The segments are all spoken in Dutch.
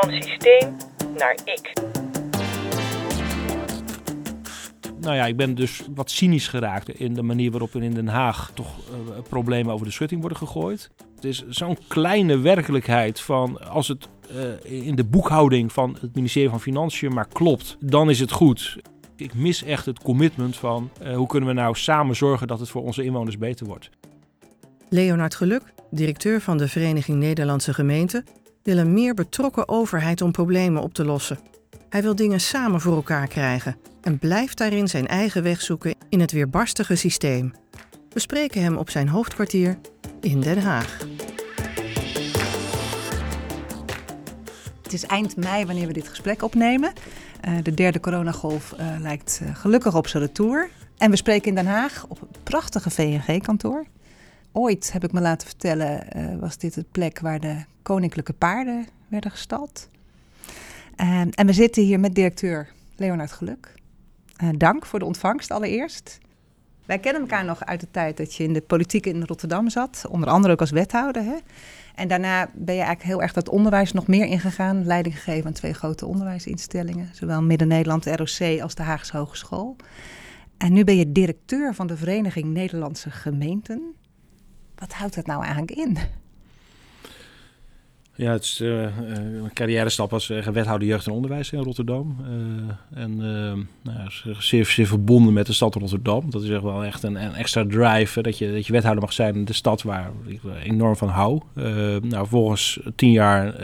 Van systeem naar ik. Nou ja, ik ben dus wat cynisch geraakt in de manier waarop er in Den Haag toch uh, problemen over de schutting worden gegooid. Het is zo'n kleine werkelijkheid van als het uh, in de boekhouding van het ministerie van Financiën maar klopt, dan is het goed. Ik mis echt het commitment van uh, hoe kunnen we nou samen zorgen dat het voor onze inwoners beter wordt. Leonard Geluk, directeur van de Vereniging Nederlandse Gemeenten, wil een meer betrokken overheid om problemen op te lossen. Hij wil dingen samen voor elkaar krijgen en blijft daarin zijn eigen weg zoeken in het weerbarstige systeem. We spreken hem op zijn hoofdkwartier in Den Haag. Het is eind mei wanneer we dit gesprek opnemen. Uh, de derde coronagolf uh, lijkt uh, gelukkig op zijn retour. En we spreken in Den Haag op een prachtige VNG-kantoor. Ooit, heb ik me laten vertellen, was dit het plek waar de koninklijke paarden werden gestald. en we zitten hier met directeur Leonard Geluk. dank voor de ontvangst allereerst. Wij kennen elkaar nog uit de tijd dat je in de politiek in Rotterdam zat, onder andere ook als wethouder. Hè? En daarna ben je eigenlijk heel erg dat onderwijs nog meer ingegaan, leiding gegeven aan twee grote onderwijsinstellingen, zowel Midden-Nederland, ROC, als de Haagse Hogeschool. En nu ben je directeur van de Vereniging Nederlandse Gemeenten. Wat houdt dat nou eigenlijk in? Ja, het is uh, een carrière stap als uh, wethouder jeugd en onderwijs in Rotterdam. Uh, en nou ja, zeer, zeer verbonden met de stad Rotterdam. Dat is echt wel echt een, een extra drive dat, je, dat je wethouder mag zijn in de stad waar ik enorm van hou. nou, volgens tien jaar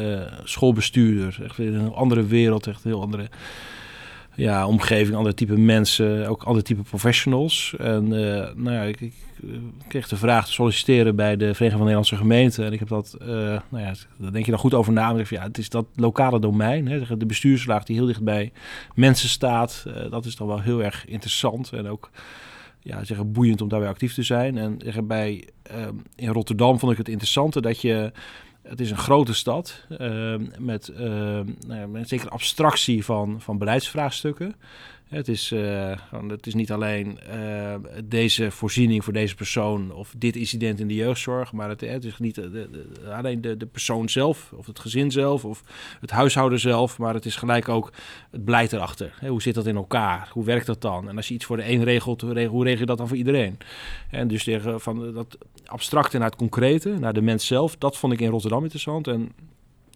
schoolbestuurder, echt in een andere wereld, echt een heel andere ja, omgeving, andere type mensen, ook andere type professionals. En uh, nou ja, ik, ik, kreeg de vraag te solliciteren bij de Vereniging van Nederlandse Gemeenten. En ik heb dat, uh, nou ja, daar denk je dan goed over na. Maar ja, het is dat lokale domein, hè, de bestuurslaag die heel dicht bij mensen staat. Dat is dan wel heel erg interessant en ook ja, zeggen, boeiend om daarbij actief te zijn. En bij, in Rotterdam vond ik het interessante dat je het is een grote stad uh, met, uh, nou ja, met zeker abstractie van, van beleidsvraagstukken. Het is, uh, het is niet alleen uh, deze voorziening voor deze persoon of dit incident in de jeugdzorg, maar het, het is niet de, alleen de, de persoon zelf of het gezin zelf of het huishouden zelf, maar het is gelijk ook het beleid erachter. Hè, hoe zit dat in elkaar? Hoe werkt dat dan? En als je iets voor de een regelt, hoe regel je dat dan voor iedereen? En dus tegen van dat abstracte naar het concrete, naar de mens zelf, dat vond ik in Rotterdam interessant. En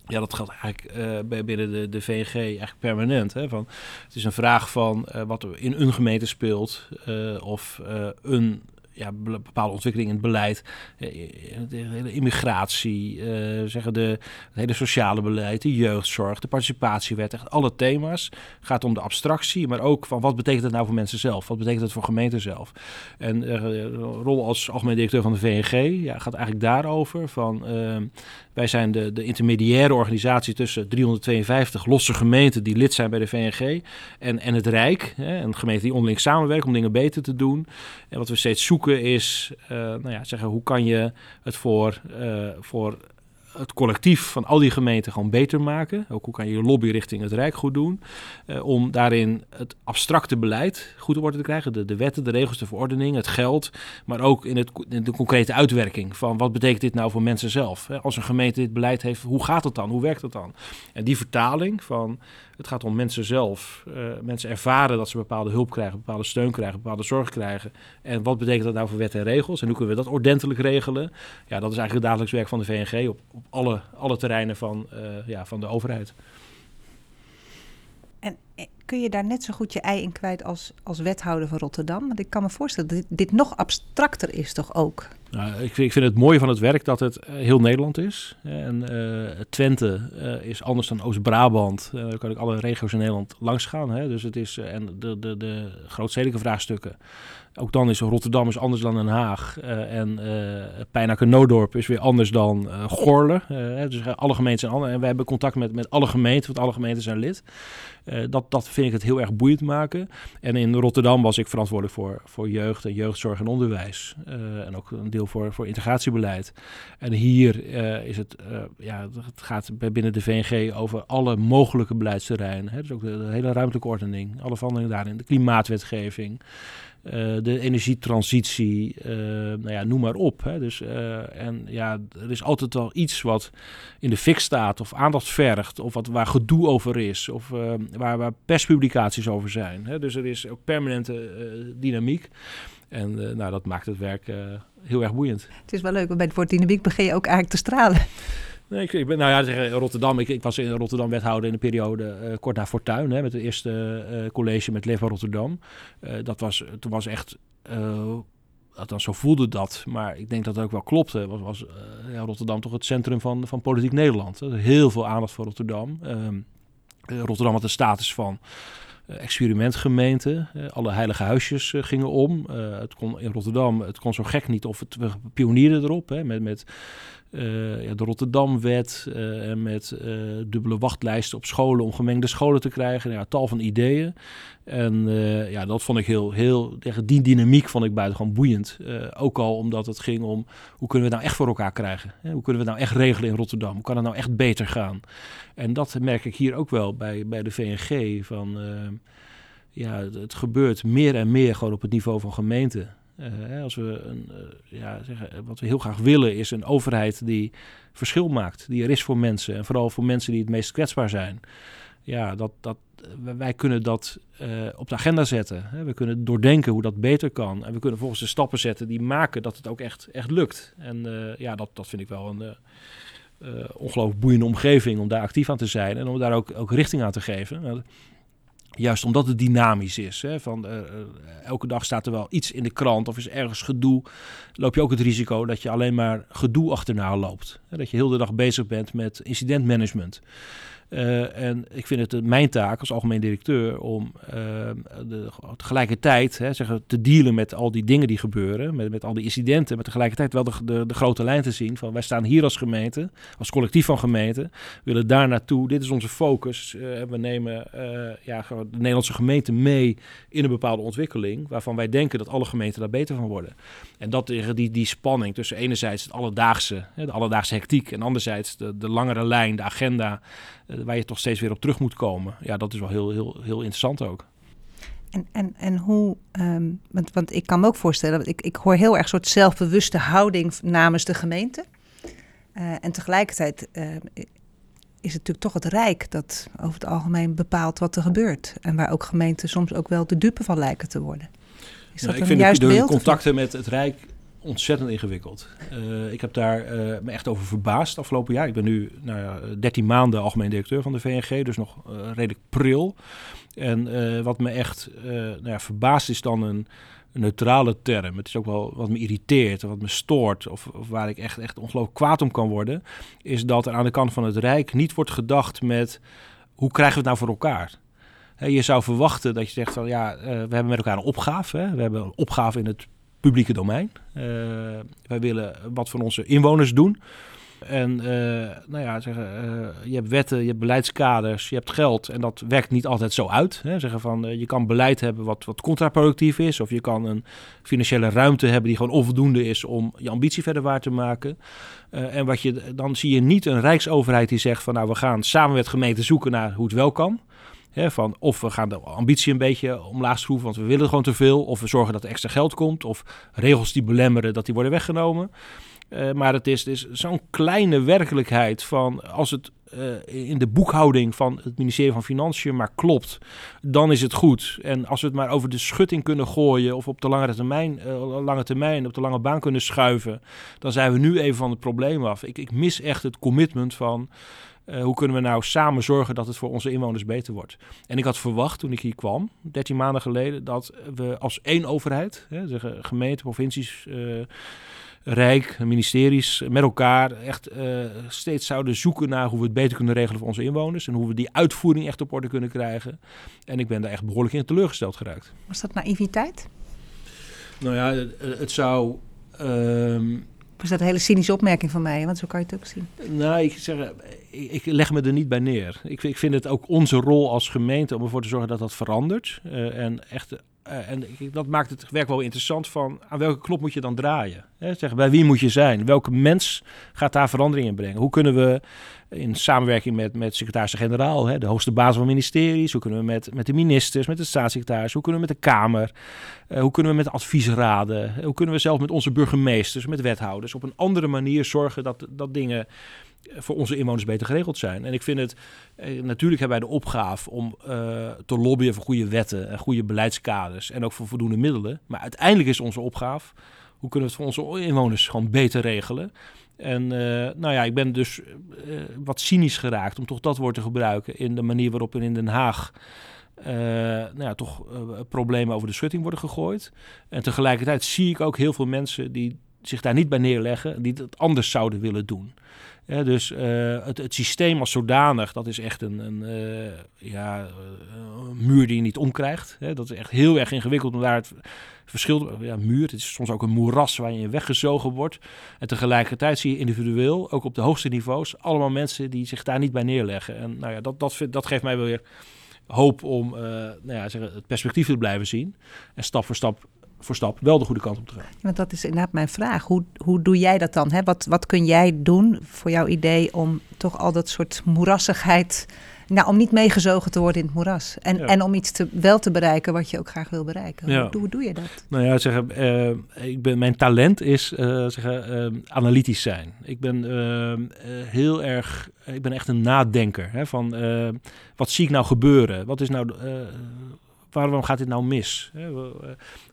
ja, dat geldt eigenlijk uh, binnen de, de VNG eigenlijk permanent. Hè? Van, het is een vraag van uh, wat er in een gemeente speelt uh, of een ja, bepaalde ontwikkeling in het beleid, eh, de hele immigratie, zeggen de, het hele sociale beleid, de jeugdzorg, de participatiewet, echt alle thema's. gaat om de abstractie, maar ook van wat betekent het nou voor mensen zelf? Wat betekent het voor gemeenten zelf? En de rol als algemeen directeur van de VNG ja, gaat eigenlijk daarover van wij zijn de, de intermediaire organisatie tussen 352 losse gemeenten die lid zijn bij de VNG en, en het Rijk. Hè, een gemeente die onderling samenwerken om dingen beter te doen. En wat we steeds zoeken is, uh, nou ja, zeggen, hoe kan je het voor, uh, voor het collectief van al die gemeenten gewoon beter maken. Ook hoe kan je je lobby richting het Rijk goed doen. Uh, om daarin het abstracte beleid goed op orde te krijgen. De, de wetten, de regels, de verordening, het geld. Maar ook in, het, in de concrete uitwerking van wat betekent dit nou voor mensen zelf. Als een gemeente dit beleid heeft, hoe gaat het dan? Hoe werkt het dan? En die vertaling van het gaat om mensen zelf. Uh, mensen ervaren dat ze bepaalde hulp krijgen, bepaalde steun krijgen, bepaalde zorg krijgen. En wat betekent dat nou voor wetten en regels? En hoe kunnen we dat ordentelijk regelen? Ja, dat is eigenlijk het dagelijks werk van de VNG op, op alle, alle terreinen van, uh, ja, van de overheid. En eh, kun je daar net zo goed je ei in kwijt als, als wethouder van Rotterdam? Want ik kan me voorstellen dat dit nog abstracter is toch ook? Nou, ik, vind, ik vind het mooie van het werk dat het heel Nederland is. En uh, Twente is anders dan Oost-Brabant. Uh, dan kan ik alle regio's in Nederland langs gaan. Hè. Dus het is, en de, de, de grootstedelijke vraagstukken. Ook dan is Rotterdam is anders dan Den Haag. en uh, Noodorp is weer anders dan Gorle. dus alle gemeenten zijn anders. En we hebben contact met, met alle gemeenten, want alle gemeenten zijn lid. dat, dat vind ik het heel erg boeiend maken. En in Rotterdam was ik verantwoordelijk voor, voor jeugd en jeugdzorg en onderwijs. en ook een deel voor, voor integratiebeleid. En hier uh, is het, uh, ja, het gaat binnen de VNG over alle mogelijke beleidsterreinen. Hè? Dus ook de, de hele ruimtelijke ordening, alle veranderingen daarin, de klimaatwetgeving. De energietransitie, nou ja, noem maar op. Hè. Dus, en ja, er is altijd wel iets wat in de fik staat of aandacht vergt, of wat, waar gedoe over is, of waar, waar perspublicaties over zijn. Hè. Dus er is ook permanente dynamiek. En nou, dat maakt het werk heel erg boeiend. Het is wel leuk, want bij het woord dynamiek begin je ook eigenlijk te stralen. Nee, ik, ben, nou ja, in Rotterdam. Ik, ik, was in Rotterdam wethouder in de periode uh, kort na Fortuin, hè, met het eerste uh, college met Leef Rotterdam. Uh, dat was, toen was echt, althans zo voelde dat, maar ik denk dat het ook wel klopte. Was, was ja, Rotterdam toch het centrum van, van politiek Nederland. Heel veel aandacht voor Rotterdam. Ehm, Rotterdam had de status van experimentgemeente. alle heilige huisjes gingen om. het kon in Rotterdam, het kon zo gek niet of het, we pionierden erop hè, met, met uh, ja, de Rotterdamwet uh, met uh, dubbele wachtlijsten op scholen om gemengde scholen te krijgen. Ja, tal van ideeën. En ja, dat vond ik heel, heel, die dynamiek vond ik buitengewoon boeiend. ook al omdat het ging om hoe kunnen we het nou echt voor elkaar krijgen? Hè? Hoe kunnen we het nou echt regelen in Rotterdam? Hoe kan het nou echt beter gaan? En dat merk ik hier ook wel bij, bij de VNG. Van, ja, het gebeurt meer en meer gewoon op het niveau van gemeenten. Uh, als we een, uh, ja, zeggen, wat we heel graag willen is een overheid die verschil maakt, die er is voor mensen en vooral voor mensen die het meest kwetsbaar zijn. Ja, dat, dat, wij kunnen dat op de agenda zetten. We kunnen doordenken hoe dat beter kan. En we kunnen volgens de stappen zetten die maken dat het ook echt, echt lukt. En ja, dat, dat vind ik wel een ongelooflijk boeiende omgeving om daar actief aan te zijn en om daar ook, ook richting aan te geven. Juist omdat het dynamisch is. Hè, van, uh, elke dag staat er wel iets in de krant of is ergens gedoe. Loop je ook het risico dat je alleen maar gedoe achterna loopt. Dat je heel de dag bezig bent met incidentmanagement. Uh, en ik vind het mijn taak als algemeen directeur om uh, de, tegelijkertijd hè, zeggen, te dealen met al die dingen die gebeuren, met, met al die incidenten, maar tegelijkertijd wel de, de, grote lijn te zien van wij staan hier als gemeente, als collectief van gemeenten, willen daar naartoe, dit is onze focus. Uh, we nemen ja, de Nederlandse gemeente mee in een bepaalde ontwikkeling, waarvan wij denken dat alle gemeenten daar beter van worden. En dat die, die spanning tussen enerzijds het alledaagse, de alledaagse hectiek, en anderzijds de, de langere lijn, de agenda eh, waar je toch steeds weer op terug moet komen. Ja, dat is wel heel, heel, heel interessant ook. En, en, en hoe, um, want, want ik kan me ook voorstellen, ik, ik hoor heel erg een soort zelfbewuste houding namens de gemeente. Uh, en tegelijkertijd uh, is het natuurlijk toch het Rijk dat over het algemeen bepaalt wat er gebeurt. En waar ook gemeenten soms ook wel de dupe van lijken te worden. Is dat nou, ik vind juist de, de contacten met het Rijk ontzettend ingewikkeld. Uh, ik heb daar uh, me echt over verbaasd afgelopen jaar. Ik ben nu nou, 13 maanden algemeen directeur van de VNG, dus nog redelijk pril. En wat me echt nou ja, verbaast is dan een, neutrale term. Het is ook wel wat me irriteert wat me stoort, of, of, waar ik echt, echt ongelooflijk kwaad om kan worden, is dat er aan de kant van het Rijk niet wordt gedacht met hoe krijgen we het nou voor elkaar? je zou verwachten dat je zegt van ja, we hebben met elkaar een opgave. Hè? We hebben een opgave in het publieke domein. Uh, wij willen wat van onze inwoners doen. En uh, nou ja, zeggen, uh, je hebt wetten, je hebt beleidskaders, je hebt geld en dat werkt niet altijd zo uit. Hè. Zeggen van, je kan beleid hebben wat, wat contraproductief is of je kan een financiële ruimte hebben die gewoon onvoldoende is om je ambitie verder waar te maken. en wat je, dan zie je niet een rijksoverheid die zegt van nou we gaan samen met gemeenten zoeken naar hoe het wel kan van of we gaan de ambitie een beetje omlaag schroeven, want we willen gewoon te veel. Of we zorgen dat er extra geld komt. Of regels die belemmeren, dat die worden weggenomen. Uh, maar het is, is zo'n kleine werkelijkheid van als het uh, in de boekhouding van het ministerie van Financiën maar klopt, dan is het goed. En als we het maar over de schutting kunnen gooien of op de lange termijn, uh, lange termijn op de lange baan kunnen schuiven, dan zijn we nu even van het probleem af. Ik, ik mis echt het commitment van uh, hoe kunnen we nou samen zorgen dat het voor onze inwoners beter wordt? En ik had verwacht toen ik hier kwam, 13 maanden geleden, dat we als één overheid, hè, zeggen gemeente, provincies, uh, Rijk, ministeries, met elkaar echt uh, steeds zouden zoeken naar hoe we het beter kunnen regelen voor onze inwoners. En hoe we die uitvoering echt op orde kunnen krijgen. En ik ben daar echt behoorlijk in teleurgesteld geraakt. Was dat naïviteit? Nou ja, het, het zou. Uh, is dat een hele cynische opmerking van mij? Want zo kan je het ook zien. Nou, ik, zeg, ik, leg me er niet bij neer. Ik, ik, vind het ook onze rol als gemeente om ervoor te zorgen dat dat verandert. Uh, en echt eh, en dat maakt het werk wel interessant van aan welke knop moet je dan draaien? Hè? Zeg, bij wie moet je zijn? Welke mens gaat daar verandering in brengen? Hoe kunnen we in samenwerking met, met secretaris-generaal, de hoogste baas van ministeries, hoe kunnen we met, met de ministers, met de staatssecretaris, hoe kunnen we met de Kamer, eh, hoe kunnen we met adviesraden, hoe kunnen we zelf met onze burgemeesters, met wethouders op een andere manier zorgen dat, dat dingen voor onze inwoners beter geregeld zijn. En ik vind het, eh, natuurlijk hebben wij de opgave om eh, te lobbyen voor goede wetten en goede beleidskaders en ook voor voldoende middelen. Maar uiteindelijk is onze opgave, hoe kunnen we het voor onze inwoners gewoon beter regelen? En eh, nou ja, ik ben dus wat cynisch geraakt om toch dat woord te gebruiken in de manier waarop in Den Haag nou ja, toch problemen over de schutting worden gegooid. En tegelijkertijd zie ik ook heel veel mensen die zich daar niet bij neerleggen, die het anders zouden willen doen. Dus eh, het, het systeem als zodanig, dat is echt een, een, eh, ja, een muur die je niet omkrijgt. Hè. Dat is echt heel erg ingewikkeld om daar het verschil... Ja, muur, het is soms ook een moeras waar je weggezogen wordt. En tegelijkertijd zie je individueel, ook op de hoogste niveaus... allemaal mensen die zich daar niet bij neerleggen. En nou ja, dat, dat, dat geeft mij wel weer hoop om eh, nou ja, het perspectief te blijven zien. En stap voor stap voor stap wel de goede kant op te gaan. Want dat is inderdaad mijn vraag. Hoe, hoe doe jij dat dan? Hè? Wat, wat kun jij doen voor jouw idee om toch al dat soort moerassigheid... Nou, om niet meegezogen te worden in het moeras. En, Ja. en om iets te, wel te bereiken wat je ook graag wil bereiken. Ja. Hoe, doe- hoe doe je dat? Nou ja, zeggen, eh, ik ben, mijn talent is eh, zeggen, eh, analytisch zijn. Ik ben heel erg, ik ben echt een nadenker. Hè, van wat zie ik nou gebeuren? Wat is nou, waarom gaat dit nou mis? Eh,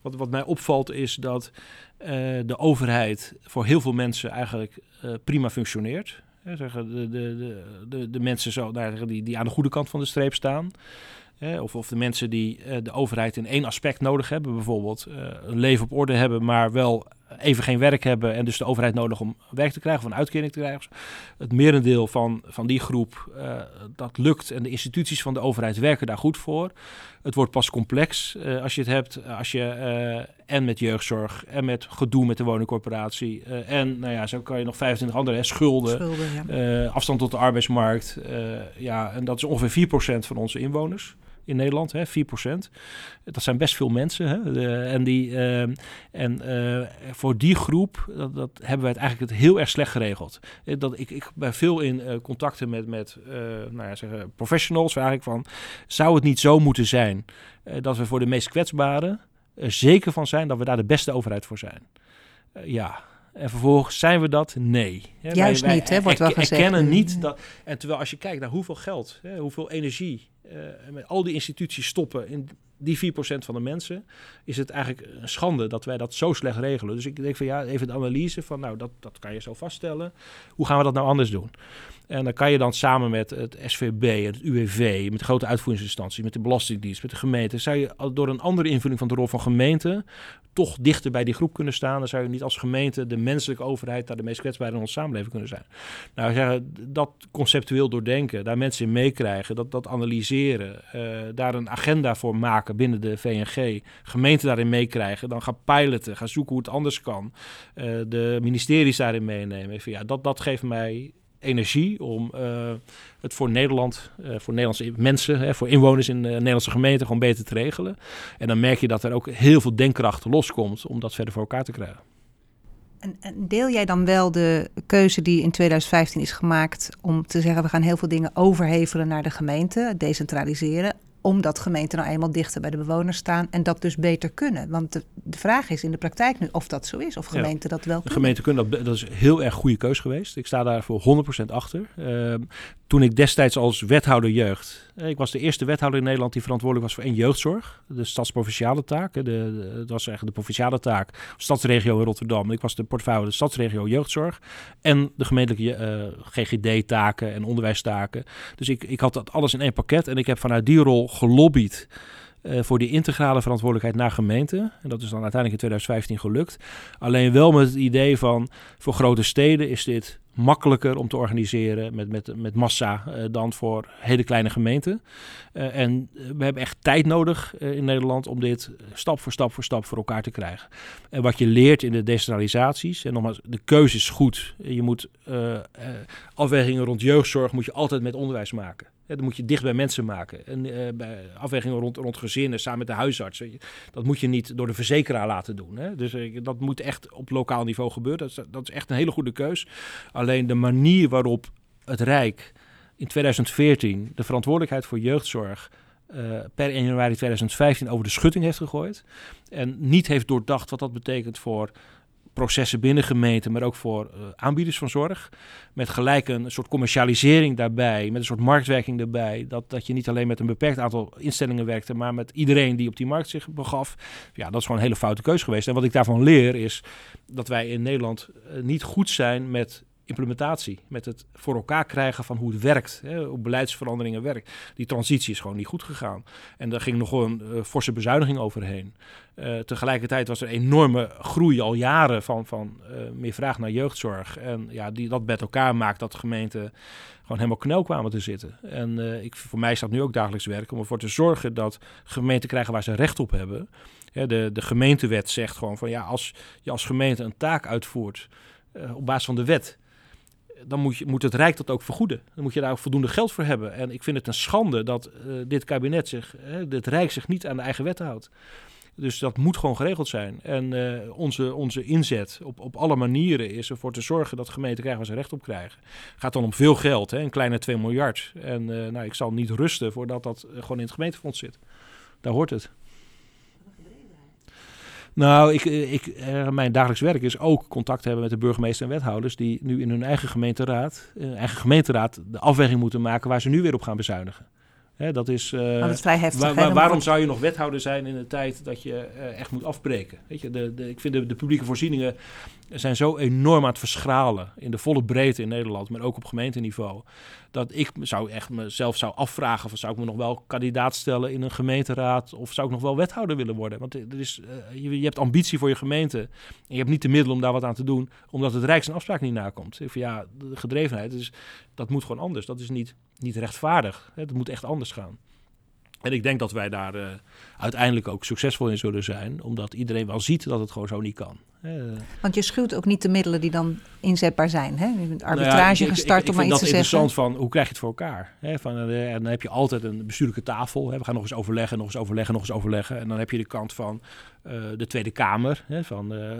wat, wat mij opvalt is dat eh, de overheid voor heel veel mensen eigenlijk eh, prima functioneert. De, de, de, de, mensen zo, nou, die, die aan de goede kant van de streep staan. Of, of de mensen die eh, de overheid in één aspect nodig hebben, bijvoorbeeld eh, een leven op orde hebben, maar wel even geen werk hebben en dus de overheid nodig om werk te krijgen of een uitkering te krijgen. Het merendeel van, van die groep, eh, dat lukt en de instituties van de overheid werken daar goed voor. Het wordt pas complex als je het hebt, als je en met jeugdzorg en met gedoe met de woningcorporatie en nou ja, zo kan je nog 25 andere hè, schulden. Schulden, ja. Afstand tot de arbeidsmarkt. ja, en dat is ongeveer 4% van onze inwoners in Nederland. Hè, 4%. Dat zijn best veel mensen. Hè? En die, eh, en eh, voor die groep dat, dat hebben wij het eigenlijk het heel erg slecht geregeld. Eh, Dat, ik, ik ben veel in contacten met, met nou ja, zeggen, professionals. Waar eigenlijk van, zou het niet zo moeten zijn dat we voor de meest kwetsbaren er zeker van zijn dat we daar de beste overheid voor zijn? Ja. En vervolgens zijn we dat? Nee. Juist niet, hè, wordt wel erke- gezegd. erkennen niet Ja. dat. En terwijl als je kijkt naar hoeveel geld, hè, hoeveel energie eh, met al die instituties stoppen in die 4% van de mensen, is het eigenlijk een schande dat wij dat zo slecht regelen. Dus ik denk van ja, even de analyse van nou, dat, dat kan je zo vaststellen. Hoe gaan we dat nou anders doen? En dan kan je dan samen met het SVB, het UWV, met de grote uitvoeringsinstanties, met de Belastingdienst, met de gemeente, zou je door een andere invulling van de rol van gemeente toch dichter bij die groep kunnen staan. Dan zou je niet als gemeente de menselijke overheid daar de meest kwetsbare in onze samenleving kunnen zijn. Nou, ik zeg, dat conceptueel doordenken, daar mensen in meekrijgen, dat, dat analyseren, eh, daar een agenda voor maken binnen de VNG, gemeenten daarin meekrijgen, dan gaan piloten, gaan zoeken hoe het anders kan, eh, de ministeries daarin meenemen. Even, ja, dat, dat geeft mij energie om eh, het voor Nederland, eh, voor Nederlandse mensen, hè, voor inwoners in de Nederlandse gemeenten gewoon beter te regelen. En dan merk je dat er ook heel veel denkkracht loskomt om dat verder voor elkaar te krijgen. En, en deel jij dan wel de keuze die in 2015 is gemaakt om te zeggen we gaan heel veel dingen overhevelen naar de gemeente, decentraliseren, omdat gemeenten nou eenmaal dichter bij de bewoners staan en dat dus beter kunnen? Want de vraag is in de praktijk nu of dat zo is, of Ja. gemeenten dat wel De kunnen. gemeente kunnen dat, dat is een heel erg goede keus geweest. Ik sta daar voor 100% achter. Ehm, toen ik destijds als wethouder jeugd, eh, ik was de eerste wethouder in Nederland die verantwoordelijk was voor één jeugdzorg, de stadsprovinciale taak. hè, De, de, het was eigenlijk de provinciale taak, stadsregio in Rotterdam. Ik was de portefeuille de stadsregio jeugdzorg en de gemeentelijke eh, GGD-taken en onderwijstaken. Dus ik, ik had dat alles in één pakket en ik heb vanuit die rol gelobbyd eh, voor die integrale verantwoordelijkheid naar gemeenten. En dat is dan uiteindelijk in 2015 gelukt. Alleen wel met het idee van voor grote steden is dit makkelijker om te organiseren met, met, met massa eh, dan voor hele kleine gemeenten. Eh, en we hebben echt tijd nodig eh, in Nederland om dit stap voor stap voor stap voor elkaar te krijgen. En wat je leert in de decentralisaties, en nogmaals, de keuze is goed. Je moet afwegingen rond jeugdzorg moet je altijd met onderwijs maken. dat moet je dicht bij mensen maken. En bij afwegingen rond, rond gezinnen, samen met de huisarts. Dat moet je niet door de verzekeraar laten doen. Hè? Dus dat moet echt op lokaal niveau gebeuren. Dat is, dat is echt een hele goede keus. Alleen de manier waarop het Rijk in 2014 de verantwoordelijkheid voor jeugdzorg uh, per 1 januari 2015 over de schutting heeft gegooid. En niet heeft doordacht wat dat betekent voor processen binnen gemeenten, maar ook voor uh, aanbieders van zorg. Met gelijk een soort commercialisering daarbij, met een soort marktwerking daarbij. Dat, dat je niet alleen met een beperkt aantal instellingen werkte, maar met iedereen die op die markt zich begaf. Ja, dat is gewoon een hele foute keus geweest. En wat ik daarvan leer is dat wij in Nederland uh, niet goed zijn met implementatie, met het voor elkaar krijgen van hoe het werkt, hè, hoe beleidsveranderingen werkt. Die transitie is gewoon niet goed gegaan. En daar ging nog een uh, forse bezuiniging overheen. Uh, tegelijkertijd was er enorme groei al jaren van, van uh, meer vraag naar jeugdzorg. En ja, die, dat met elkaar maakt dat gemeenten gewoon helemaal knel kwamen te zitten. En ik, voor mij dat nu ook dagelijks werk om ervoor te zorgen dat gemeenten krijgen waar ze recht op hebben. de, de gemeentewet zegt gewoon van ja, als je als gemeente een taak uitvoert op basis van de wet dan moet, je, moet het Rijk dat ook vergoeden. Dan moet je daar ook voldoende geld voor hebben. En ik vind het een schande dat uh, dit kabinet zich, uh, dit Rijk zich niet aan de eigen wet houdt. Dus dat moet gewoon geregeld zijn. En uh, onze, onze inzet op, op alle manieren is ervoor te zorgen dat gemeenten krijgen waar ze recht op krijgen. Gaat dan om veel geld, hè, een kleine 2 miljard. En nou, ik zal niet rusten voordat dat gewoon in het gemeentefonds zit. Daar hoort het. Nou, ik, eh, ik, uh, mijn dagelijks werk is ook contact hebben met de burgemeester en wethouders die nu in hun eigen gemeenteraad, uh, eigen gemeenteraad de afweging moeten maken waar ze nu weer op gaan bezuinigen. Hè, dat is, uh, dat is vrij heftig. Waar, waar, waarom zou je nog wethouder zijn in een tijd dat je echt moet afbreken? Weet je, de, de, ik vind de, de publieke voorzieningen zijn zo enorm aan het verschralen in de volle breedte in Nederland, maar ook op gemeenteniveau. Dat ik zou echt mezelf zou afvragen: of zou ik me nog wel kandidaat stellen in een gemeenteraad? Of zou ik nog wel wethouder willen worden? Want er is, uh, je, je, hebt ambitie voor je gemeente. En je hebt niet de middelen om daar wat aan te doen, omdat het Rijk zijn afspraak niet nakomt. Van ja, de gedrevenheid, dus dat moet gewoon anders. Dat is niet, niet rechtvaardig. Het moet echt anders gaan. En ik denk dat wij daar uh, uiteindelijk ook succesvol in zullen zijn, omdat iedereen wel ziet dat het gewoon zo niet kan. Want je schuwt ook niet de middelen die dan inzetbaar zijn. Hè? Je bent arbitrage nou ja, gestart ik, ik, ik om maar iets te zeggen. Ik vind dat interessant van hoe krijg je het voor elkaar? Hè? Van, en dan heb je altijd een bestuurlijke tafel. Hè? We gaan nog eens overleggen, nog eens overleggen, nog eens overleggen. En dan heb je de kant van uh, de Tweede Kamer. Hè? Van uh,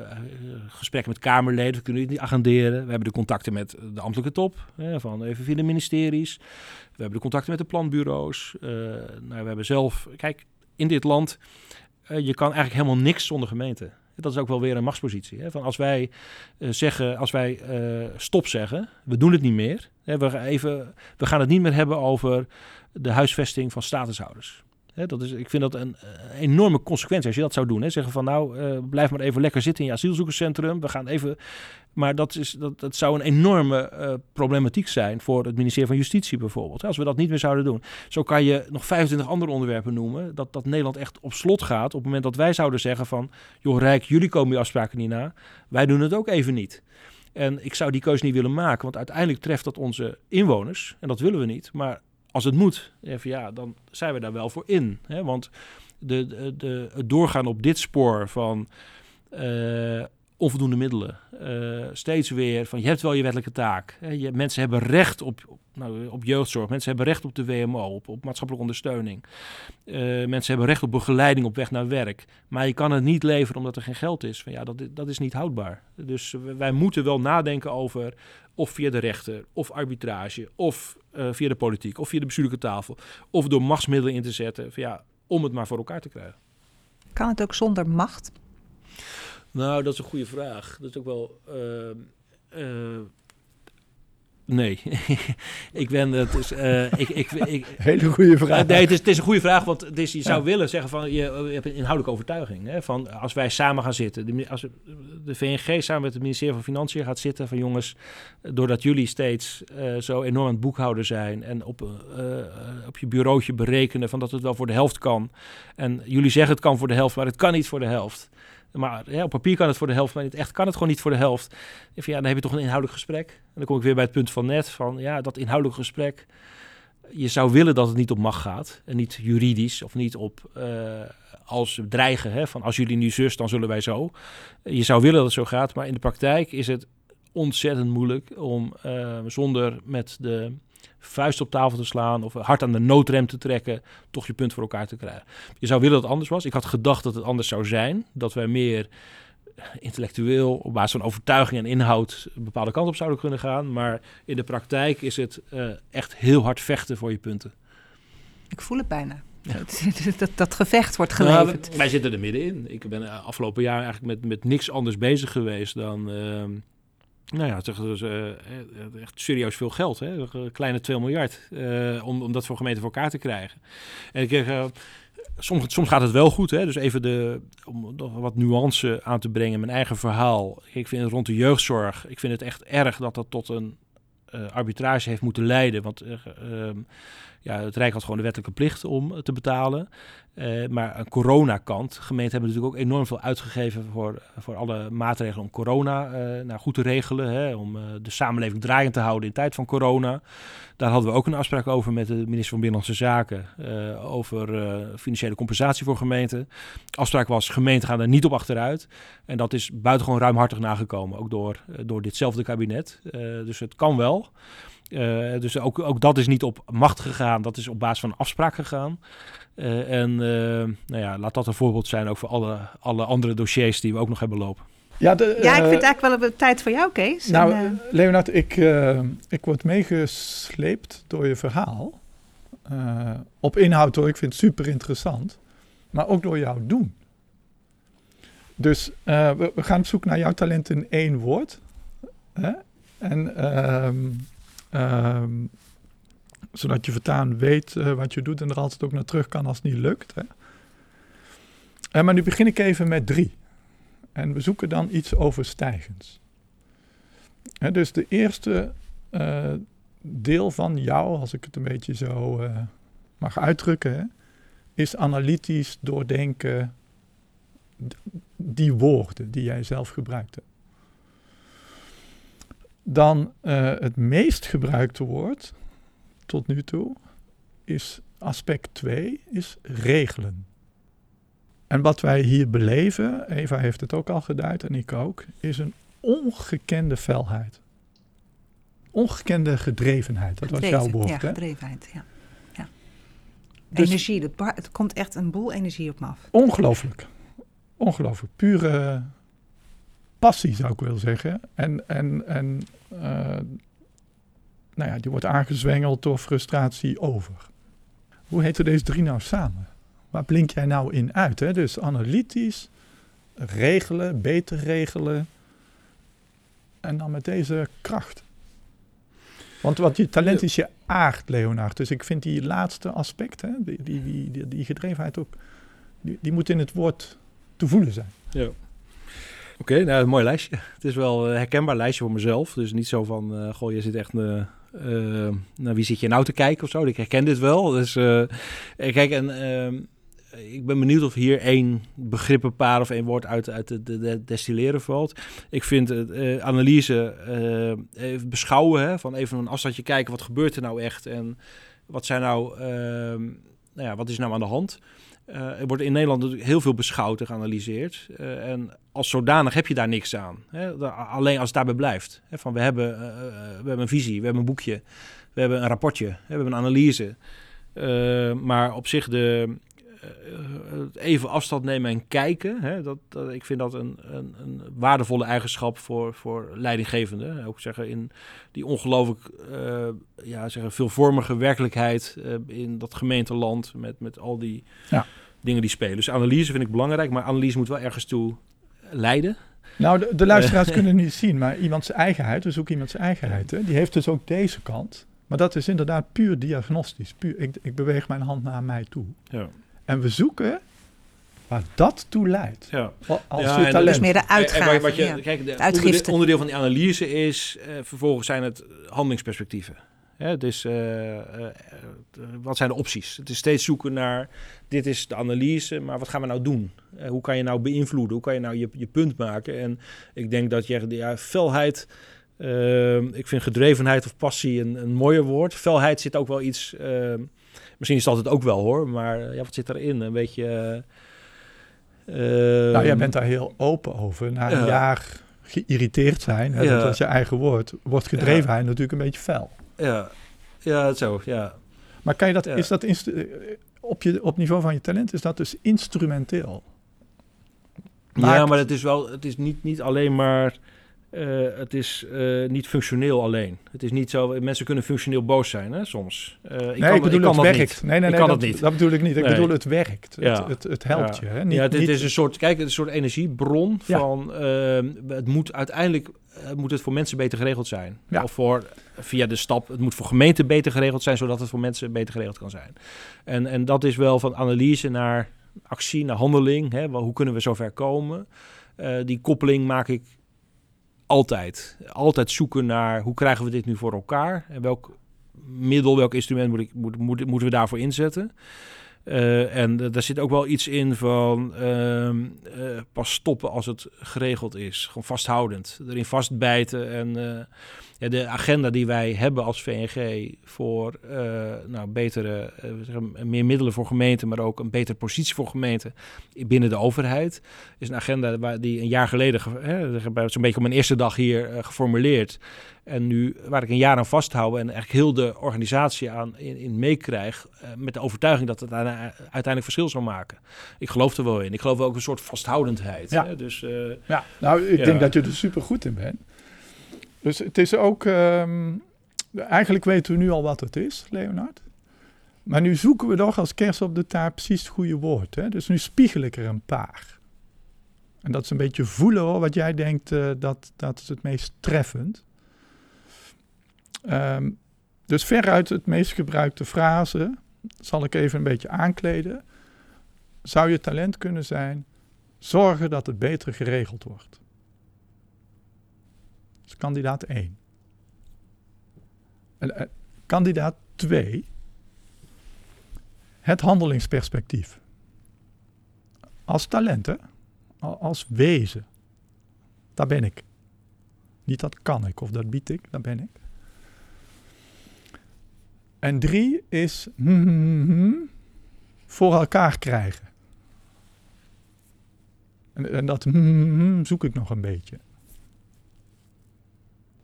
gesprekken met Kamerleden, we kunnen het niet agenderen. We hebben de contacten met de ambtelijke top, hè? van even via de ministeries. We hebben de contacten met de planbureaus. nou, we hebben zelf, kijk, in dit land, je kan eigenlijk helemaal niks zonder gemeente. Dat is ook wel weer een machtspositie. Hè? Van als wij uh, zeggen, als wij uh, stop zeggen, we doen het niet meer. Hè? We, even, we gaan het niet meer hebben over de huisvesting van statushouders. Hè? Dat is, ik vind dat een, een, enorme consequentie als je dat zou doen. Hè? Zeggen van nou, blijf maar even lekker zitten in je asielzoekerscentrum. We gaan even maar dat, is, dat, dat zou een enorme uh, problematiek zijn voor het ministerie van Justitie bijvoorbeeld. Als we dat niet meer zouden doen. Zo kan je nog 25 andere onderwerpen noemen. Dat, dat Nederland echt op slot gaat op het moment dat wij zouden zeggen van... joh Rijk, jullie komen die afspraken niet na. Wij doen het ook even niet. En ik zou die keuze niet willen maken, want uiteindelijk treft dat onze inwoners. En dat willen we niet. Maar als het moet, even, ja, dan zijn we daar wel voor in. Hè? Want de, de, het doorgaan op dit spoor van... Uh, onvoldoende middelen. Uh, steeds weer van je hebt wel je wettelijke taak. Hè. Je, mensen hebben recht op, nou, op jeugdzorg. Mensen hebben recht op de WMO, op, op maatschappelijke ondersteuning. Uh, mensen hebben recht op begeleiding op weg naar werk. Maar je kan het niet leveren omdat er geen geld is. Van, ja, dat, dat is niet houdbaar. Dus wij moeten wel nadenken over of via de rechter, of arbitrage, of uh, via de politiek, of via de bestuurlijke tafel, of door machtsmiddelen in te zetten. Van, ja, om het maar voor elkaar te krijgen. Kan het ook zonder macht? Nou, dat is een goede vraag. Dat is ook wel. Uh, uh, nee, ik ben. Het is, uh, ik, ik, ik, Hele goede vraag. nee, het is, het is een goede vraag, want het is, je zou ja. willen zeggen van je, je, hebt een inhoudelijke overtuiging. Hè, van als wij samen gaan zitten, de, als de VNG samen met het ministerie van Financiën gaat zitten, van jongens, doordat jullie steeds zo enorm aan het boekhouden zijn en op, op je bureautje berekenen van dat het wel voor de helft kan. En jullie zeggen het kan voor de helft, maar het kan niet voor de helft. Maar op papier kan het voor de helft, maar in het echt kan het gewoon niet voor de helft. Van, ja, dan heb je toch een inhoudelijk gesprek. En dan kom ik weer bij het punt van net, van ja, dat inhoudelijk gesprek. Je zou willen dat het niet op macht gaat en niet juridisch of niet op uh, als dreigen, hè, van als jullie nu zus, dan zullen wij zo. Je zou willen dat het zo gaat, maar in de praktijk is het ontzettend moeilijk om uh, zonder met de vuist op tafel te slaan of hard aan de noodrem te trekken, toch je punt voor elkaar te krijgen. Je zou willen dat het anders was. Ik had gedacht dat het anders zou zijn. Dat wij meer intellectueel op basis van overtuiging en inhoud een bepaalde kant op zouden kunnen gaan. Maar in de praktijk is het uh, echt heel hard vechten voor je punten. Ik voel het bijna. Ja. Dat, dat, gevecht wordt nou, geleverd. Nou, wij zitten er middenin. Ik ben eh, afgelopen jaar eigenlijk met, met niks anders bezig geweest dan. Uh, nou ja, zeg dus, uh, echt serieus veel geld. Hè? Kleine 2 miljard. Uh, om, om dat voor gemeenten voor elkaar te krijgen. En ik kreeg soms, soms gaat het wel goed. Hè? Dus even de, om nog wat nuance aan te brengen. Mijn eigen verhaal. Ik vind het rond de jeugdzorg. Ik vind het echt erg dat dat tot een uh, arbitrage heeft moeten leiden. Want uh, ja, het Rijk had gewoon de wettelijke plicht om te betalen. Uh, maar een coronakant. Gemeenten hebben natuurlijk ook enorm veel uitgegeven voor, voor alle maatregelen om corona uh, nou, goed te regelen. Hè, om uh, de samenleving draaiend te houden in tijd van corona. Daar hadden we ook een afspraak over met de minister van Binnenlandse Zaken. over financiële compensatie voor gemeenten. Afspraak was, gemeenten gaan er niet op achteruit. En dat is buitengewoon ruimhartig nagekomen. Ook door, door ditzelfde kabinet. dus het kan wel. Uh, dus ook, ook dat is niet op macht gegaan, dat is op basis van afspraak gegaan. Uh, en uh, nou ja, laat dat een voorbeeld zijn ook voor alle, alle andere dossiers die we ook nog hebben lopen. Ja, de, ja ik vind het eigenlijk wel een tijd voor jou, Kees. Nou, en, Leonard, ik, ik word meegesleept door je verhaal. op inhoud hoor, ik vind het super interessant. Maar ook door jouw doen. Dus we, we, gaan op zoek naar jouw talent in één woord. Hè? En ehm, Um, zodat je vertaan weet uh, wat je doet en er altijd ook naar terug kan als het niet lukt. Hè. Uh, maar nu begin ik even met drie. En we zoeken dan iets overstijgends. Hè, dus de eerste uh, deel van jou, als ik het een beetje zo mag uitdrukken, hè, is analytisch doordenken die woorden die jij zelf gebruikte dan uh, het meest gebruikte woord tot nu toe is aspect 2, is regelen. En wat wij hier beleven, Eva heeft het ook al geduid en ik ook, is een ongekende felheid. Ongekende gedrevenheid, dat was jouw woord. Ja, gedrevenheid, ja. ja. Dus, energie, het, het komt echt een boel energie op me af. Ongelooflijk. Ongelooflijk. Pure passie, zou ik willen zeggen. En, en, en uh, nou ja, die wordt aangezwengeld door frustratie over. Hoe heten deze drie nou samen? Waar blink jij nou in uit? Hè? Dus analytisch, regelen, beter regelen. En dan met deze kracht. Want wat je talent is je aard, Leonard. Dus ik vind die laatste aspect, hè, die, die, die, die, gedrevenheid ook, die, die moet in het woord te voelen zijn. Ja. Oké, nou, een mooi lijstje. Het is wel een herkenbaar lijstje voor mezelf. Dus niet zo van, uh, goh, je zit echt... Uh, naar wie zit je nou te kijken of zo? Ik herken dit wel. Dus kijk, en ehm, ik ben benieuwd of hier één begrippenpaar of één woord uit, uit het de, de destilleren valt. Ik vind uh, analyse, even beschouwen, hè, van even een afstandje kijken, wat gebeurt er nou echt en wat zijn nou, ehm, nou ja, wat is nou aan de hand? Uh, er wordt in Nederland natuurlijk heel veel beschouwd en geanalyseerd. Uh, en als zodanig heb je daar niks aan. Hè? alleen als het daarbij blijft. Hè? Van we, hebben, uh, we hebben een visie, we hebben een boekje, we hebben een rapportje, we hebben een analyse. maar op zich de, even afstand nemen en kijken. Hè? Dat, dat, ik vind dat een, een, een, waardevolle eigenschap voor, voor leidinggevenden. Ook zeggen in die ongelooflijk ja, zeggen, veelvormige werkelijkheid in dat gemeenteland met, met al die... Ja dingen die spelen. Dus analyse vind ik belangrijk, maar analyse moet wel ergens toe leiden. Nou, de, de luisteraars kunnen het niet zien, maar iemands eigenheid, we zoeken iemands eigenheid, hè, die heeft dus ook deze kant. Maar dat is inderdaad puur diagnostisch. Puur, ik, ik beweeg mijn hand naar mij toe. Ja. En we zoeken waar dat toe leidt. Ja. Als ja, talent. Dus meer de uitgave. wat je, kijk, de, onderdeel, onderdeel van die analyse is, uh, vervolgens zijn het handelingsperspectieven. Ja, dus uh, uh, wat zijn de opties? Het is steeds zoeken naar, dit is de analyse, maar wat gaan we nou doen? Uh, hoe kan je nou beïnvloeden? Hoe kan je nou je, je punt maken? En ik denk dat je ja, felheid, ik vind gedrevenheid of passie een, een mooier woord. Felheid zit ook wel iets, misschien is het altijd ook wel hoor, maar ja, wat zit erin? Een beetje... nou, jij bent daar heel open over. Na een jaar geïrriteerd zijn, hè, Ja. dat is je eigen woord, wordt gedrevenheid natuurlijk een beetje fel. Ja, ja zo, ja. Maar kan je dat, Ja. is dat eh, op, je, op niveau van je talent, is dat dus instrumenteel? Ja, maar het is wel, het is niet, niet alleen maar, eh, het is eh, niet functioneel alleen. Het is niet zo, mensen kunnen functioneel boos zijn, hè, soms. Eh, ik nee, kan, ik bedoel kan het dat werkt. niet. Nee, nee, Ik nee, kan dat, het niet. dat bedoel ik niet. Ik Nee. bedoel het werkt. Ja. Het, het, het helpt Ja. je. Hè? Niet, ja, niet- is een soort, kijk, het is een soort energiebron Ja. van, ehm, het moet uiteindelijk, moet het voor mensen beter geregeld zijn. Ja. Of voor, via de stap, het moet voor gemeenten beter geregeld zijn, zodat het voor mensen beter geregeld kan zijn. En, en dat is wel van analyse naar actie, naar handeling. Hè? Hoe kunnen we zover komen? Die koppeling maak ik altijd. Altijd zoeken naar hoe krijgen we dit nu voor elkaar? En welk middel, welk instrument moet ik, moet, moet, moeten we daarvoor inzetten? Eh, en daar zit ook wel iets in van ehm, eh, pas stoppen als het geregeld is. Gewoon vasthoudend. Erin vastbijten. En eh, ja, de agenda die wij hebben als VNG voor eh, nou, betere, eh, meer middelen voor gemeenten, maar ook een betere positie voor gemeenten binnen de overheid, is een agenda waar die een jaar geleden, ge- hè, zo'n beetje op mijn eerste dag hier eh, geformuleerd. En nu waar ik een jaar aan vasthoud en eigenlijk heel de organisatie aan in, in meekrijg, met de overtuiging dat het uite- uiteindelijk verschil zal maken. Ik geloof er wel in. Ik geloof ook een soort vasthoudendheid. Ja. Hè? Dus Ja, nou, ik Ja. denk dat je er super goed in bent. Dus het is ook... ehm, eigenlijk weten we nu al wat het is, Leonard. Maar nu zoeken we toch als kerst op de taart precies het goede woord. Hè? Dus nu spiegel ik er een paar. En dat is een beetje voelen hoor, wat jij denkt, eh, dat, dat is het meest treffend. Ehm, dus veruit het meest gebruikte frase, zal ik even een beetje aankleden. Zou je talent kunnen zijn, zorgen dat het beter geregeld wordt. Is kandidaat 1. En, eh, kandidaat 2. Het handelingsperspectief. Als talent, hè? Al- Als wezen. Daar ben ik. Niet dat kan ik of dat bied ik, daar ben ik. En drie is hmm, voor elkaar krijgen. En, en dat hmm, zoek ik nog een beetje.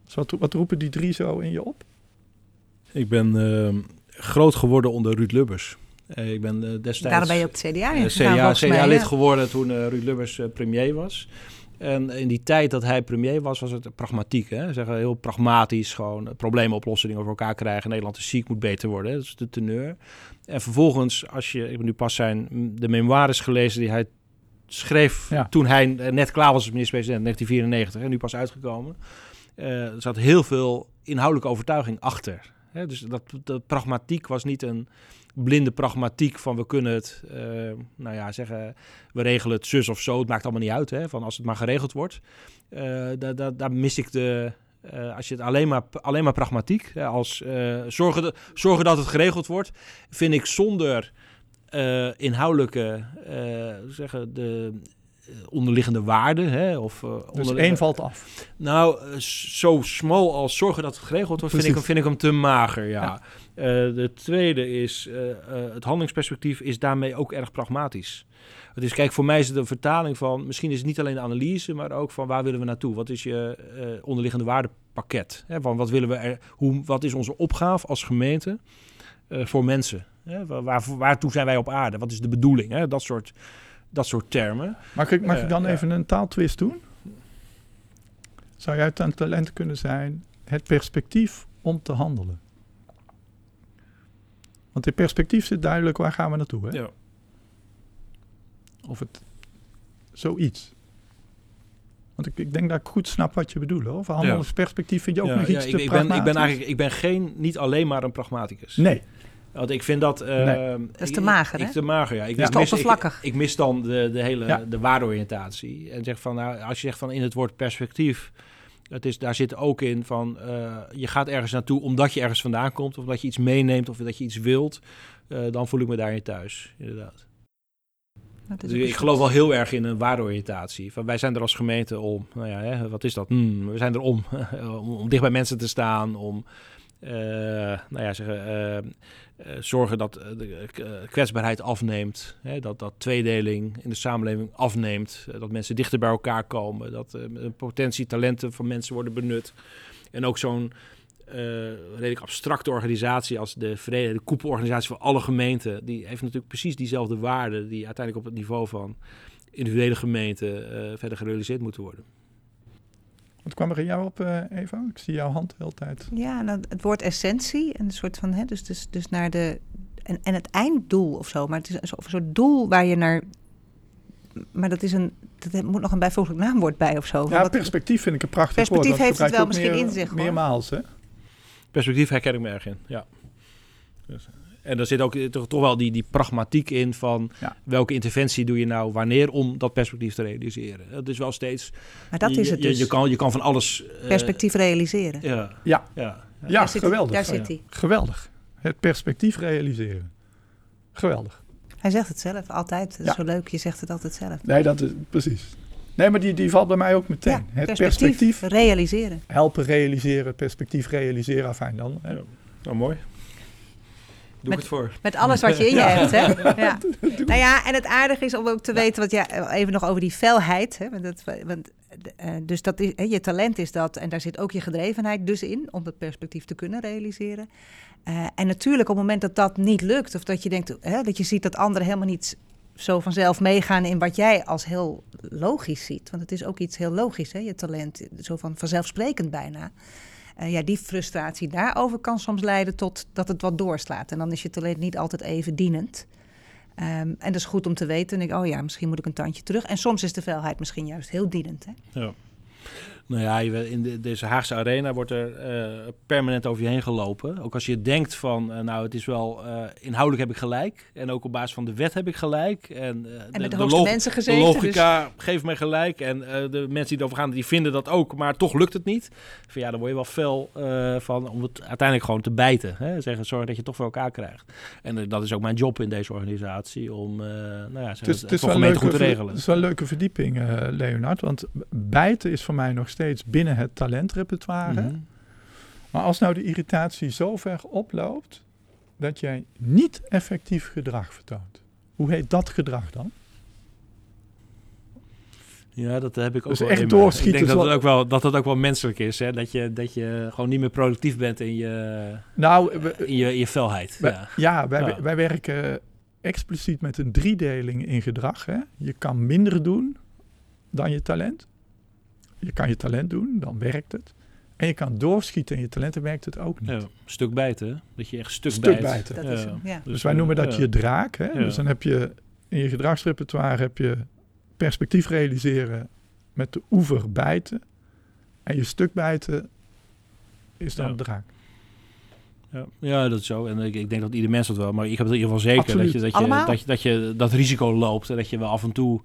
Dus wat, wat roepen die drie zo in je op? ik ben ehm, groot geworden onder Ruud Lubbers. Eh, ik ben eh, destijds... Daarom ben je op het CDA ingegaan, CDA, volgens mij, CDA-lid geworden toen eh, Ruud Lubbers premier was. En in die tijd dat hij premier was, was het pragmatiek. Hè? Zeggen, heel pragmatisch, gewoon problemen oplossen, dingen over elkaar krijgen. Nederland is ziek, moet beter worden. Hè? Dat is de teneur. En vervolgens, als je, ik heb nu pas zijn, de memoires gelezen die hij schreef Ja. toen hij net klaar was als minister-president, 1994, en nu pas uitgekomen. Eh, er zat heel veel inhoudelijke overtuiging achter. Dus dat, dat pragmatiek was niet een blinde pragmatiek van we kunnen het, eh, nou ja, zeggen, we regelen het zus of zo. Het maakt allemaal niet uit, hè, van als het maar geregeld wordt. Eh, daar, mis ik de, als je het alleen maar, alleen maar pragmatiek, als zorgen, zorgen dat het geregeld wordt, vind ik zonder inhoudelijke, zeggen, de onderliggende waarden, hè, of eh, Dus onder- één valt af. nou, eh, zo smal als zorgen dat het geregeld wordt, vind ik, hem, vind ik hem te mager, ja. Ja. Eh, de tweede is, eh, eh, het handelingsperspectief is daarmee ook erg pragmatisch. Het is, kijk, voor mij is het een vertaling van, misschien is het niet alleen de analyse, maar ook van waar willen we naartoe? Wat is je eh, onderliggende waardepakket? Hè? Van wat willen we er, hoe, wat is onze opgave als gemeente eh, voor mensen? Hè? Waar, waar, waartoe zijn wij op aarde? Wat is de bedoeling? Hè? Dat, soort, dat soort termen. Mag ik, mag Eh, ik dan ja. even een taaltwist doen? Zou jij een talent kunnen zijn het perspectief om te handelen? Want in perspectief zit duidelijk waar gaan we naartoe. Hè? Ja. Of het zoiets. Want ik, ik denk dat ik goed snap wat je bedoelt. Hoor. Van handelingsperspectief vind je ook Ja, nog ja, iets ik, te ik, ben, ik ben eigenlijk ik ben geen, niet alleen maar een pragmaticus. Nee, Want ik vind dat... eh, Nee. Dat is te mager, ik, hè? te mager, ja. Ik, Ja. Te mis, oppervlakkig. Ik, ik mis dan de, de hele Ja. de waardeoriëntatie. En zeg van, nou, als je zegt van in het woord perspectief... Het is, daar zit ook in van, eh, je gaat ergens naartoe omdat je ergens vandaan komt... of dat je iets meeneemt of dat je iets wilt. eh, dan voel ik me daarin thuis, inderdaad. Is Dus ik geloof wel heel erg in een waardeoriëntatie. Van wij zijn er als gemeente om. Nou ja, hè, wat is dat? Hmm, we zijn er om, om. Om dicht bij mensen te staan. Om, eh, nou ja, zeggen, eh, eh, zorgen dat eh, de eh, kwetsbaarheid afneemt. Hè, dat, dat tweedeling in de samenleving afneemt. eh, dat mensen dichter bij elkaar komen. Dat eh, potentie, talenten van mensen worden benut. En ook zo'n eh, redelijk abstracte organisatie als de Verenigde de koepelorganisatie van alle gemeenten. Die heeft natuurlijk precies diezelfde waarden die uiteindelijk op het niveau van individuele gemeenten eh, verder gerealiseerd moeten worden. Wat kwam er in jou op, eh, Eva? Ik zie jouw hand de hele tijd. Ja, nou, het woord essentie, en een soort van, hè, dus, dus, dus naar de. En, en het einddoel of zo, maar het is een soort- een soort doel waar je naar. Maar dat is een. Dat moet nog een bijvoeglijk naamwoord bij of zo. Ja, Wat- perspectief vind ik een prachtig Perspectief woord. dat heeft het wel misschien meer- in zich, hoor. Meermaals, hè? Perspectief herken ik me erg in, ja. Dus, en er zit ook toch, toch wel die, die pragmatiek in van Ja. welke interventie doe je nou wanneer om dat perspectief te realiseren. Het is wel steeds... maar dat je, is het je, dus. je, kan, je kan van alles... eh, Perspectief realiseren. Ja, Ja. ja. Ja, Daar geweldig. Daar zit hij. Geweldig. Het perspectief realiseren. Geweldig. Hij zegt het zelf altijd. Dat is Ja. zo leuk, je zegt het altijd zelf. Nee, dat is precies. Nee, maar die, die valt bij mij ook meteen. Ja, het perspectief. realiseren. helpen realiseren, het perspectief realiseren, afijn dan. Nou, mooi. Doe Met- ik het voor. Met alles wat je in je hebt, hè? Ja. Nou ja, en het aardige is om ook te weten, wat ja, even nog over die felheid. Hè? Want dat, want, eh, dus dat is, hè, je talent is dat, en daar zit ook je gedrevenheid dus in, om dat perspectief te kunnen realiseren. Eh, en natuurlijk op het moment dat dat niet lukt, of dat je denkt, hè, dat je ziet dat anderen helemaal niet zo vanzelf meegaan in wat jij als heel logisch ziet. Want het is ook iets heel logisch, hè, je talent, zo van vanzelfsprekend bijna. Eh, ja, die frustratie daarover kan soms leiden tot dat het wat doorslaat. En dan is je talent niet altijd even dienend. Ehm, en dat is goed om te weten. En ik, oh ja, misschien moet ik een tandje terug. En soms is de veelheid misschien juist heel dienend. Hè? Ja. Nou ja, je- in de, deze Haagse arena wordt er eh, permanent over je heen gelopen. Ook als je denkt van, eh, nou het is wel, eh, inhoudelijk heb ik gelijk. En ook op basis van de wet heb ik gelijk. En, eh, En met de, hoogste log- mensen de gezeten. dus- logica geeft mij gelijk. En eh, de mensen die erover gaan, die vinden dat ook. Maar toch lukt het niet. Van, ja, dan word je wel fel eh, van om het uiteindelijk gewoon te bijten. Hè? Zeggen, zorg dat je het toch voor elkaar krijgt. En dat is ook mijn job in deze organisatie. Om eh nou ja, zeg, Het is, het, het is voor wel een gemeente leuke, goed te regelen. het is wel een leuke verdieping, eh, Leonard. Want bijten is voor mij nog steeds binnen het talentrepertoire. Mhm. Maar als nou de irritatie zo ver oploopt dat jij niet effectief gedrag vertoont. Hoe heet dat gedrag dan? Ja, dat heb ik ook Dus wel echt doorschieten Ik denk dat het, ook wel, dat het ook wel menselijk is. Hè? Dat, je, dat je gewoon niet meer productief bent in je, Nou, we- in je, in je felheid. Ja. ja, wij, Ja. wij werken expliciet met een driedeling in gedrag. Hè? Je kan minder doen dan je talent. Je kan je talent doen, dan werkt het. En je kan doorschieten in je talent, dan werkt het ook niet. Ja, stuk bijten. hè? Dat je echt stuk, Stuk bijt. bijten. Dat Ja. is hem, ja. Dus wij noemen dat ja. je draak. Hè? Ja. Dus dan heb je in je gedragsrepertoire heb je perspectief realiseren met de oever bijten. En je stuk bijten is dan draak. Ja, ja, dat is zo. En ik, ik denk dat ieder mens dat wel. Maar ik heb het in ieder geval zeker dat je dat, je, Allemaal? dat, je, dat je dat risico loopt. En dat je wel af en toe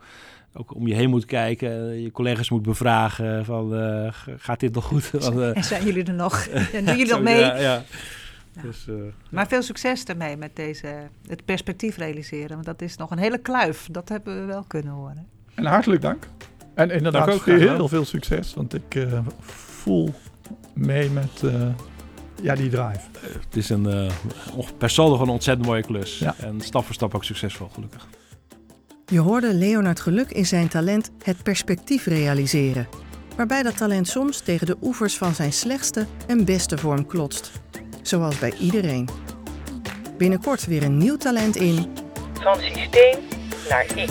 ook om je heen moet kijken. Je collega's moet bevragen van eh, gaat dit nog goed? Want, eh, En zijn jullie er nog? En doen jullie nog mee? Ja, ja. Ja. Dus, eh, Maar veel succes ermee met deze, het perspectief realiseren. Want dat is nog een hele kluif. Dat hebben we wel kunnen horen. En hartelijk dank. En inderdaad, Dank ook, heel, veel succes. Want ik eh, voel mee met eh, ja, die drive. Het is een, och- per saldo gewoon een ontzettend mooie klus. Ja. En stap voor stap ook succesvol, gelukkig. Je hoorde Leonard Geluk in zijn talent het perspectief realiseren. Waarbij dat talent soms tegen de oevers van zijn slechtste en beste vorm klotst. Zoals bij iedereen. Binnenkort weer een nieuw talent in Van systeem naar ik.